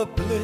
the blue.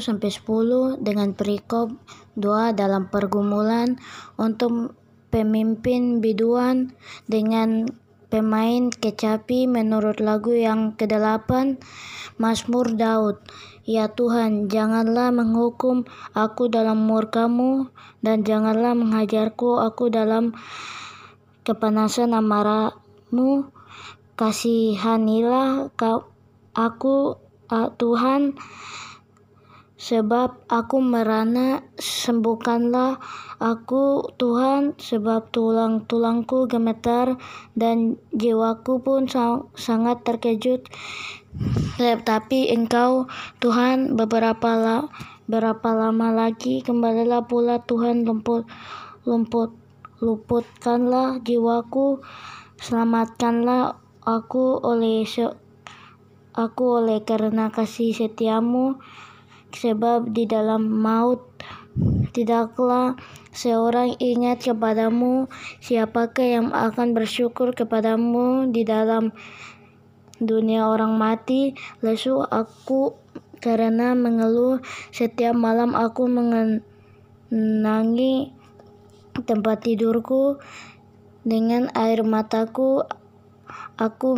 Sampai 10 dengan perikop doa dalam pergumulan untuk pemimpin biduan dengan pemain kecapi menurut lagu yang ke-8 Mazmur Daud. Ya Tuhan, janganlah menghukum aku dalam murkamu dan janganlah menghajarku aku dalam kepanasan amarahmu. Kasihanilah aku Tuhan, sebab aku merana, sembuhkanlah aku Tuhan, sebab tulang-tulangku gemetar dan jiwaku pun sangat terkejut. Tetapi Engkau, Tuhan, beberapa la, berapa lama lagi kembalilah pula Tuhan lumput, lumput, luputkanlah jiwaku, selamatkanlah aku oleh aku oleh karena kasih setiamu sebab di dalam maut tidaklah seorang ingat kepadamu. Siapakah yang akan bersyukur kepadamu di dalam dunia orang mati? Lesu aku karena mengeluh. Setiap malam aku mengenangi tempat tidurku dengan air mataku. Aku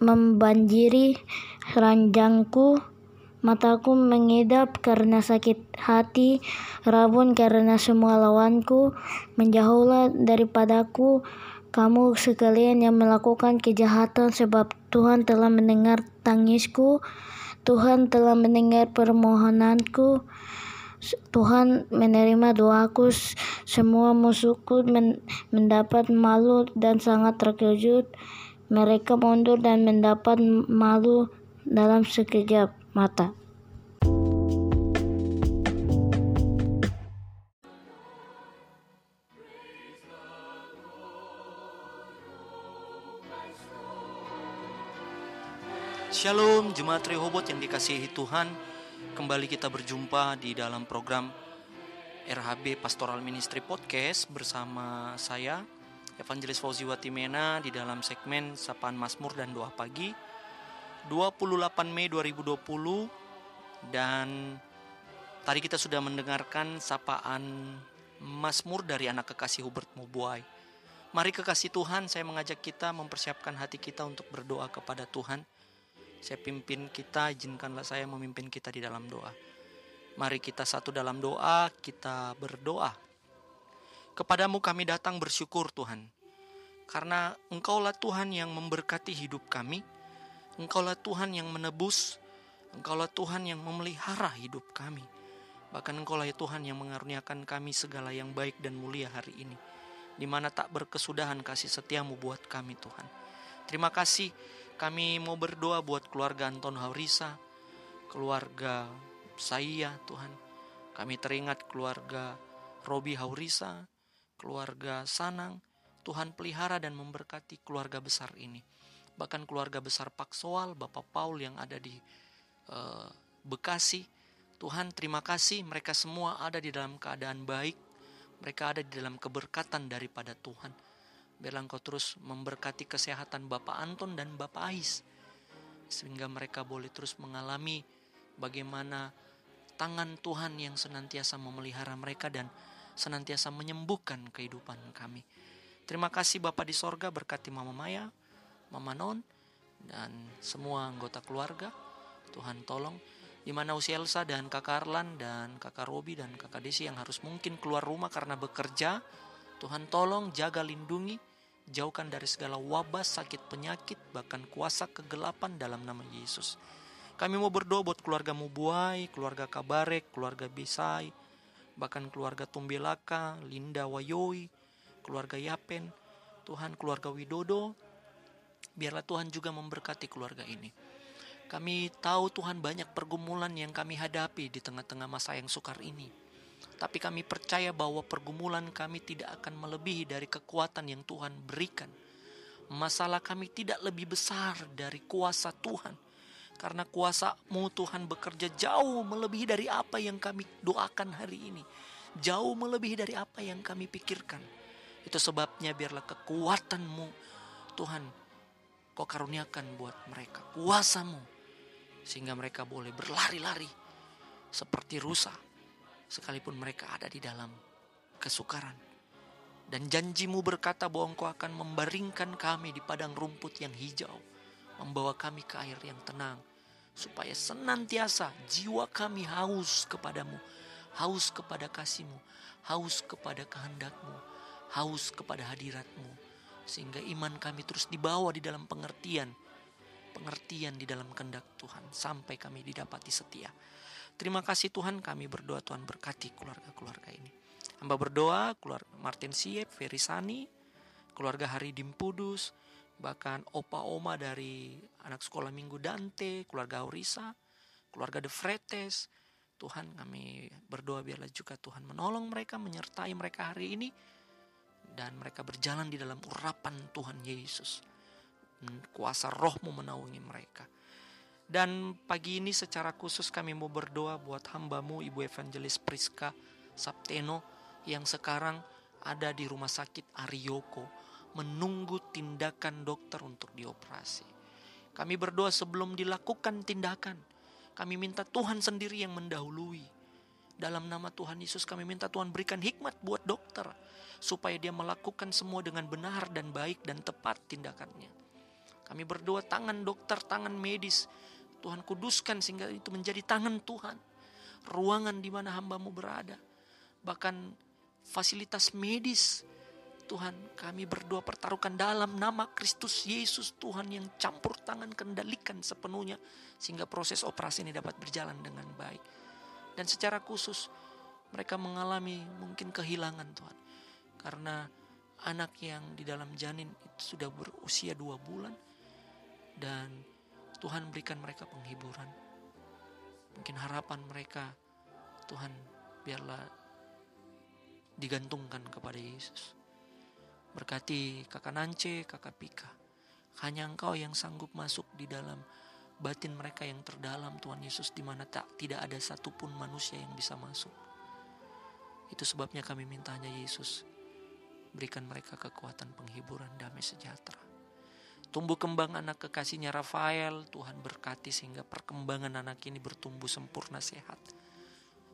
membanjiri ranjangku. Mataku mengidap karena sakit hati, rabun karena semua lawanku. Menjauhlah daripadaku kamu sekalian yang melakukan kejahatan sebab Tuhan telah mendengar tangisku. Tuhan telah mendengar permohonanku. Tuhan menerima doaku, semua musuhku mendapat malu dan sangat terkejut. Mereka mundur dan mendapat malu dalam sekejap mata. Shalom Jemaat Rehoboth yang dikasihi Tuhan Kembali kita berjumpa di dalam program RHB Pastoral Ministry Podcast Bersama saya Evangelis Fauzi Watimena di dalam segmen Sapaan Mazmur dan Doa Pagi 28 Mei 2020 dan tadi kita sudah mendengarkan sapaan Mazmur dari anak kekasih Hubert Mubuai. Mari kekasih Tuhan, saya mengajak kita mempersiapkan hati kita untuk berdoa kepada Tuhan. Saya pimpin kita, izinkanlah saya memimpin kita di dalam doa. Mari kita satu dalam doa, kita berdoa. Kepadamu kami datang bersyukur Tuhan. Karena Engkaulah Tuhan yang memberkati hidup kami. Engkaulah Tuhan yang menebus. Engkaulah Tuhan yang memelihara hidup kami. Bahkan Engkaulah ya Tuhan yang mengaruniakan kami segala yang baik dan mulia hari ini. Di mana tak berkesudahan kasih setiamu buat kami Tuhan. Terima kasih kami mau berdoa buat keluarga Anton Haurisa, keluarga saya Tuhan. Kami teringat keluarga Robi Haurisa, keluarga Sanang, Tuhan pelihara dan memberkati keluarga besar ini. Bahkan keluarga besar Pak Soal, Bapak Paul yang ada di uh, Bekasi. Tuhan terima kasih mereka semua ada di dalam keadaan baik. Mereka ada di dalam keberkatan daripada Tuhan. Biarlah engkau terus memberkati kesehatan Bapak Anton dan Bapak Ais. Sehingga mereka boleh terus mengalami bagaimana tangan Tuhan yang senantiasa memelihara mereka dan senantiasa menyembuhkan kehidupan kami. Terima kasih Bapak di sorga berkati Mama Maya, Mama Non, dan semua anggota keluarga. Tuhan tolong di mana usia Elsa dan kakak Arlan dan kakak Robi dan kakak Desi yang harus mungkin keluar rumah karena bekerja. Tuhan tolong jaga lindungi, jauhkan dari segala wabah, sakit, penyakit, bahkan kuasa kegelapan dalam nama Yesus. Kami mau berdoa buat keluarga Mubuai, keluarga Kabarek, keluarga Bisai, bahkan keluarga Tumbelaka, Linda Wayoi, keluarga Yapen, Tuhan keluarga Widodo, biarlah Tuhan juga memberkati keluarga ini. Kami tahu Tuhan banyak pergumulan yang kami hadapi di tengah-tengah masa yang sukar ini. Tapi kami percaya bahwa pergumulan kami tidak akan melebihi dari kekuatan yang Tuhan berikan. Masalah kami tidak lebih besar dari kuasa Tuhan. Karena kuasamu Tuhan bekerja jauh melebihi dari apa yang kami doakan hari ini. Jauh melebihi dari apa yang kami pikirkan. Itu sebabnya biarlah kekuatanmu Tuhan kau karuniakan buat mereka. Kuasamu sehingga mereka boleh berlari-lari seperti rusa sekalipun mereka ada di dalam kesukaran. Dan janjimu berkata bahwa engkau akan membaringkan kami di padang rumput yang hijau, membawa kami ke air yang tenang, supaya senantiasa jiwa kami haus kepadamu, haus kepada kasihmu, haus kepada kehendakmu, haus kepada hadiratmu, sehingga iman kami terus dibawa di dalam pengertian, pengertian di dalam kehendak Tuhan, sampai kami didapati setia. Terima kasih Tuhan kami berdoa Tuhan berkati keluarga-keluarga ini. Hamba berdoa keluarga Martin Siep, Ferry Sani, keluarga Hari Dimpudus, bahkan opa oma dari anak sekolah minggu Dante, keluarga Aurisa, keluarga De Fretes. Tuhan kami berdoa biarlah juga Tuhan menolong mereka, menyertai mereka hari ini. Dan mereka berjalan di dalam urapan Tuhan Yesus. Kuasa rohmu menaungi mereka. Dan pagi ini secara khusus kami mau berdoa buat hambamu Ibu Evangelis Priska Sapteno yang sekarang ada di rumah sakit Arioko menunggu tindakan dokter untuk dioperasi. Kami berdoa sebelum dilakukan tindakan. Kami minta Tuhan sendiri yang mendahului. Dalam nama Tuhan Yesus kami minta Tuhan berikan hikmat buat dokter. Supaya dia melakukan semua dengan benar dan baik dan tepat tindakannya. Kami berdoa tangan dokter, tangan medis Tuhan kuduskan sehingga itu menjadi tangan Tuhan. Ruangan di mana hambamu berada. Bahkan fasilitas medis. Tuhan kami berdoa pertaruhkan dalam nama Kristus Yesus Tuhan yang campur tangan kendalikan sepenuhnya. Sehingga proses operasi ini dapat berjalan dengan baik. Dan secara khusus mereka mengalami mungkin kehilangan Tuhan. Karena anak yang di dalam janin itu sudah berusia dua bulan. Dan Tuhan berikan mereka penghiburan. Mungkin harapan mereka, Tuhan biarlah digantungkan kepada Yesus. Berkati kakak Nance, kakak Pika. Hanya engkau yang sanggup masuk di dalam batin mereka yang terdalam Tuhan Yesus di mana tak tidak ada satupun manusia yang bisa masuk. Itu sebabnya kami minta hanya Yesus berikan mereka kekuatan penghiburan damai sejahtera. Tumbuh kembang anak kekasihnya Rafael, Tuhan berkati sehingga perkembangan anak ini bertumbuh sempurna sehat.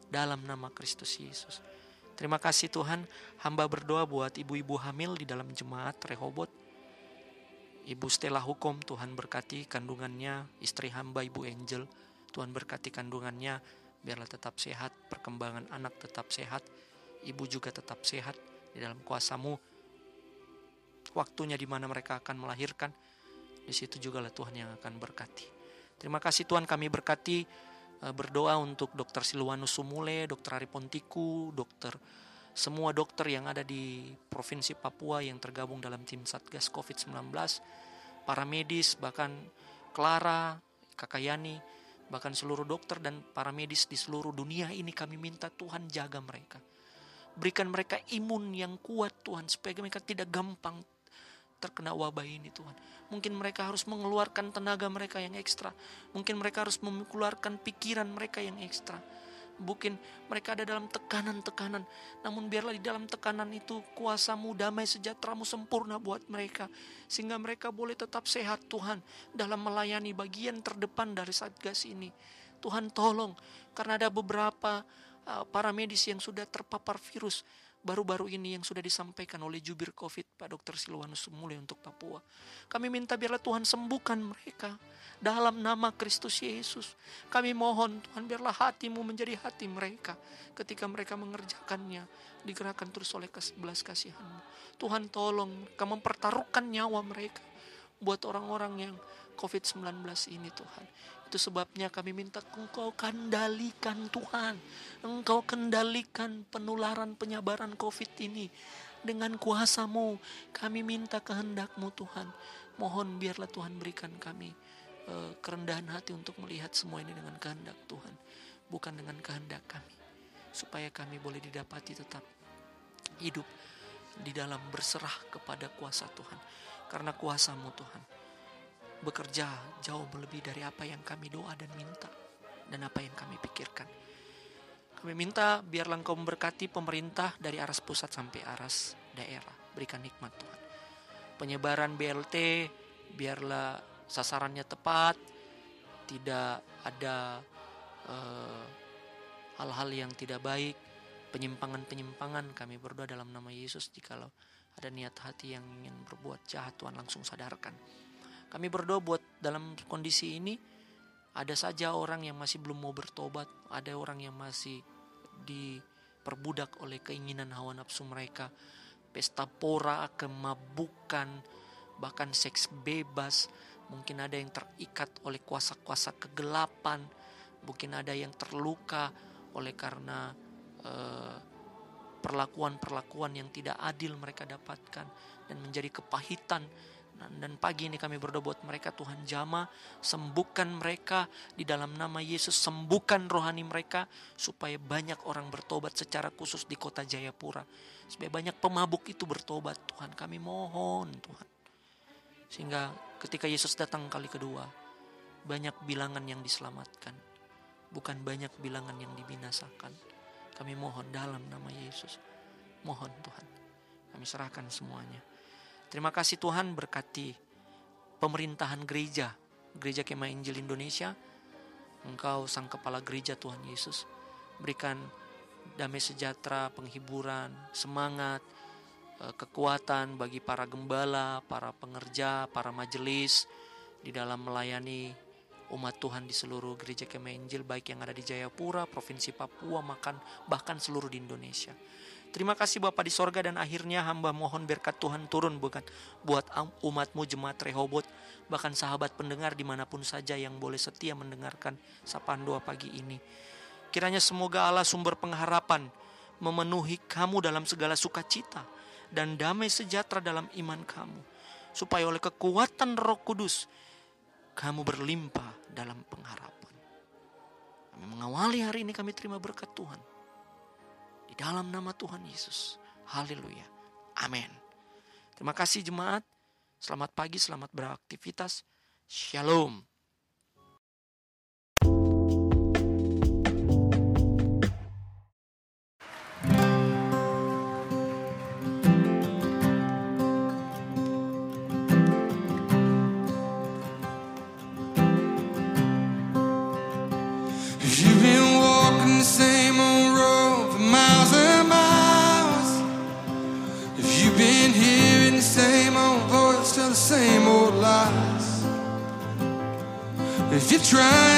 Dalam nama Kristus Yesus. Terima kasih Tuhan, hamba berdoa buat ibu-ibu hamil di dalam jemaat Rehobot. Ibu Stella Hukum, Tuhan berkati kandungannya, istri hamba Ibu Angel, Tuhan berkati kandungannya, biarlah tetap sehat, perkembangan anak tetap sehat, ibu juga tetap sehat di dalam kuasamu. Waktunya di mana mereka akan melahirkan, di situ juga lah Tuhan yang akan berkati. Terima kasih Tuhan kami berkati eh, berdoa untuk Dokter Silwanus Sumule, Dokter Ari Pontiku, Dokter semua dokter yang ada di Provinsi Papua yang tergabung dalam tim Satgas COVID-19, para medis, bahkan Clara, Kakak Yani, bahkan seluruh dokter dan para medis di seluruh dunia ini kami minta Tuhan jaga mereka. Berikan mereka imun yang kuat Tuhan supaya mereka tidak gampang terkena wabah ini Tuhan. Mungkin mereka harus mengeluarkan tenaga mereka yang ekstra. Mungkin mereka harus mengeluarkan pikiran mereka yang ekstra. Mungkin mereka ada dalam tekanan-tekanan. Namun biarlah di dalam tekanan itu kuasamu, damai sejahteramu sempurna buat mereka. Sehingga mereka boleh tetap sehat Tuhan dalam melayani bagian terdepan dari Satgas ini. Tuhan tolong karena ada beberapa uh, para medis yang sudah terpapar virus baru-baru ini yang sudah disampaikan oleh jubir COVID Pak Dr. Silwanus Sumule untuk Papua. Kami minta biarlah Tuhan sembuhkan mereka dalam nama Kristus Yesus. Kami mohon Tuhan biarlah hatimu menjadi hati mereka ketika mereka mengerjakannya digerakkan terus oleh belas kasihanmu. Tuhan tolong kamu mempertaruhkan nyawa mereka buat orang-orang yang COVID-19 ini Tuhan. Itu sebabnya kami minta engkau kendalikan Tuhan. Engkau kendalikan penularan penyebaran COVID ini. Dengan kuasamu kami minta kehendakmu Tuhan. Mohon biarlah Tuhan berikan kami uh, kerendahan hati untuk melihat semua ini dengan kehendak Tuhan. Bukan dengan kehendak kami. Supaya kami boleh didapati tetap hidup di dalam berserah kepada kuasa Tuhan. Karena kuasamu Tuhan bekerja jauh lebih dari apa yang kami doa dan minta dan apa yang kami pikirkan. Kami minta biarlah engkau memberkati pemerintah dari aras pusat sampai aras daerah. Berikan hikmat Tuhan. Penyebaran BLT biarlah sasarannya tepat. tidak ada eh, hal-hal yang tidak baik, penyimpangan-penyimpangan kami berdoa dalam nama Yesus jikalau ada niat hati yang ingin berbuat jahat Tuhan langsung sadarkan. Kami berdoa buat dalam kondisi ini ada saja orang yang masih belum mau bertobat, ada orang yang masih diperbudak oleh keinginan hawa nafsu mereka, pesta pora, kemabukan, bahkan seks bebas, mungkin ada yang terikat oleh kuasa-kuasa kegelapan, mungkin ada yang terluka oleh karena uh, perlakuan-perlakuan yang tidak adil mereka dapatkan dan menjadi kepahitan dan pagi ini kami berdoa buat mereka Tuhan jama sembuhkan mereka di dalam nama Yesus sembuhkan rohani mereka supaya banyak orang bertobat secara khusus di kota Jayapura supaya banyak pemabuk itu bertobat Tuhan kami mohon Tuhan sehingga ketika Yesus datang kali kedua banyak bilangan yang diselamatkan bukan banyak bilangan yang dibinasakan kami mohon dalam nama Yesus. Mohon Tuhan. Kami serahkan semuanya. Terima kasih Tuhan berkati pemerintahan gereja. Gereja Kemah Injil Indonesia. Engkau sang kepala gereja Tuhan Yesus. Berikan damai sejahtera, penghiburan, semangat, eh, kekuatan bagi para gembala, para pengerja, para majelis di dalam melayani umat Tuhan di seluruh gereja Kemah Injil baik yang ada di Jayapura, Provinsi Papua, makan bahkan seluruh di Indonesia. Terima kasih Bapak di sorga dan akhirnya hamba mohon berkat Tuhan turun bukan buat umatmu jemaat Rehobot bahkan sahabat pendengar di mana pun saja yang boleh setia mendengarkan sapaan doa pagi ini. Kiranya semoga Allah sumber pengharapan memenuhi kamu dalam segala sukacita dan damai sejahtera dalam iman kamu. Supaya oleh kekuatan roh kudus kamu berlimpah dalam pengharapan. Kami mengawali hari ini kami terima berkat Tuhan. Di dalam nama Tuhan Yesus. Haleluya. Amin. Terima kasih jemaat. Selamat pagi, selamat beraktivitas. Shalom. Trying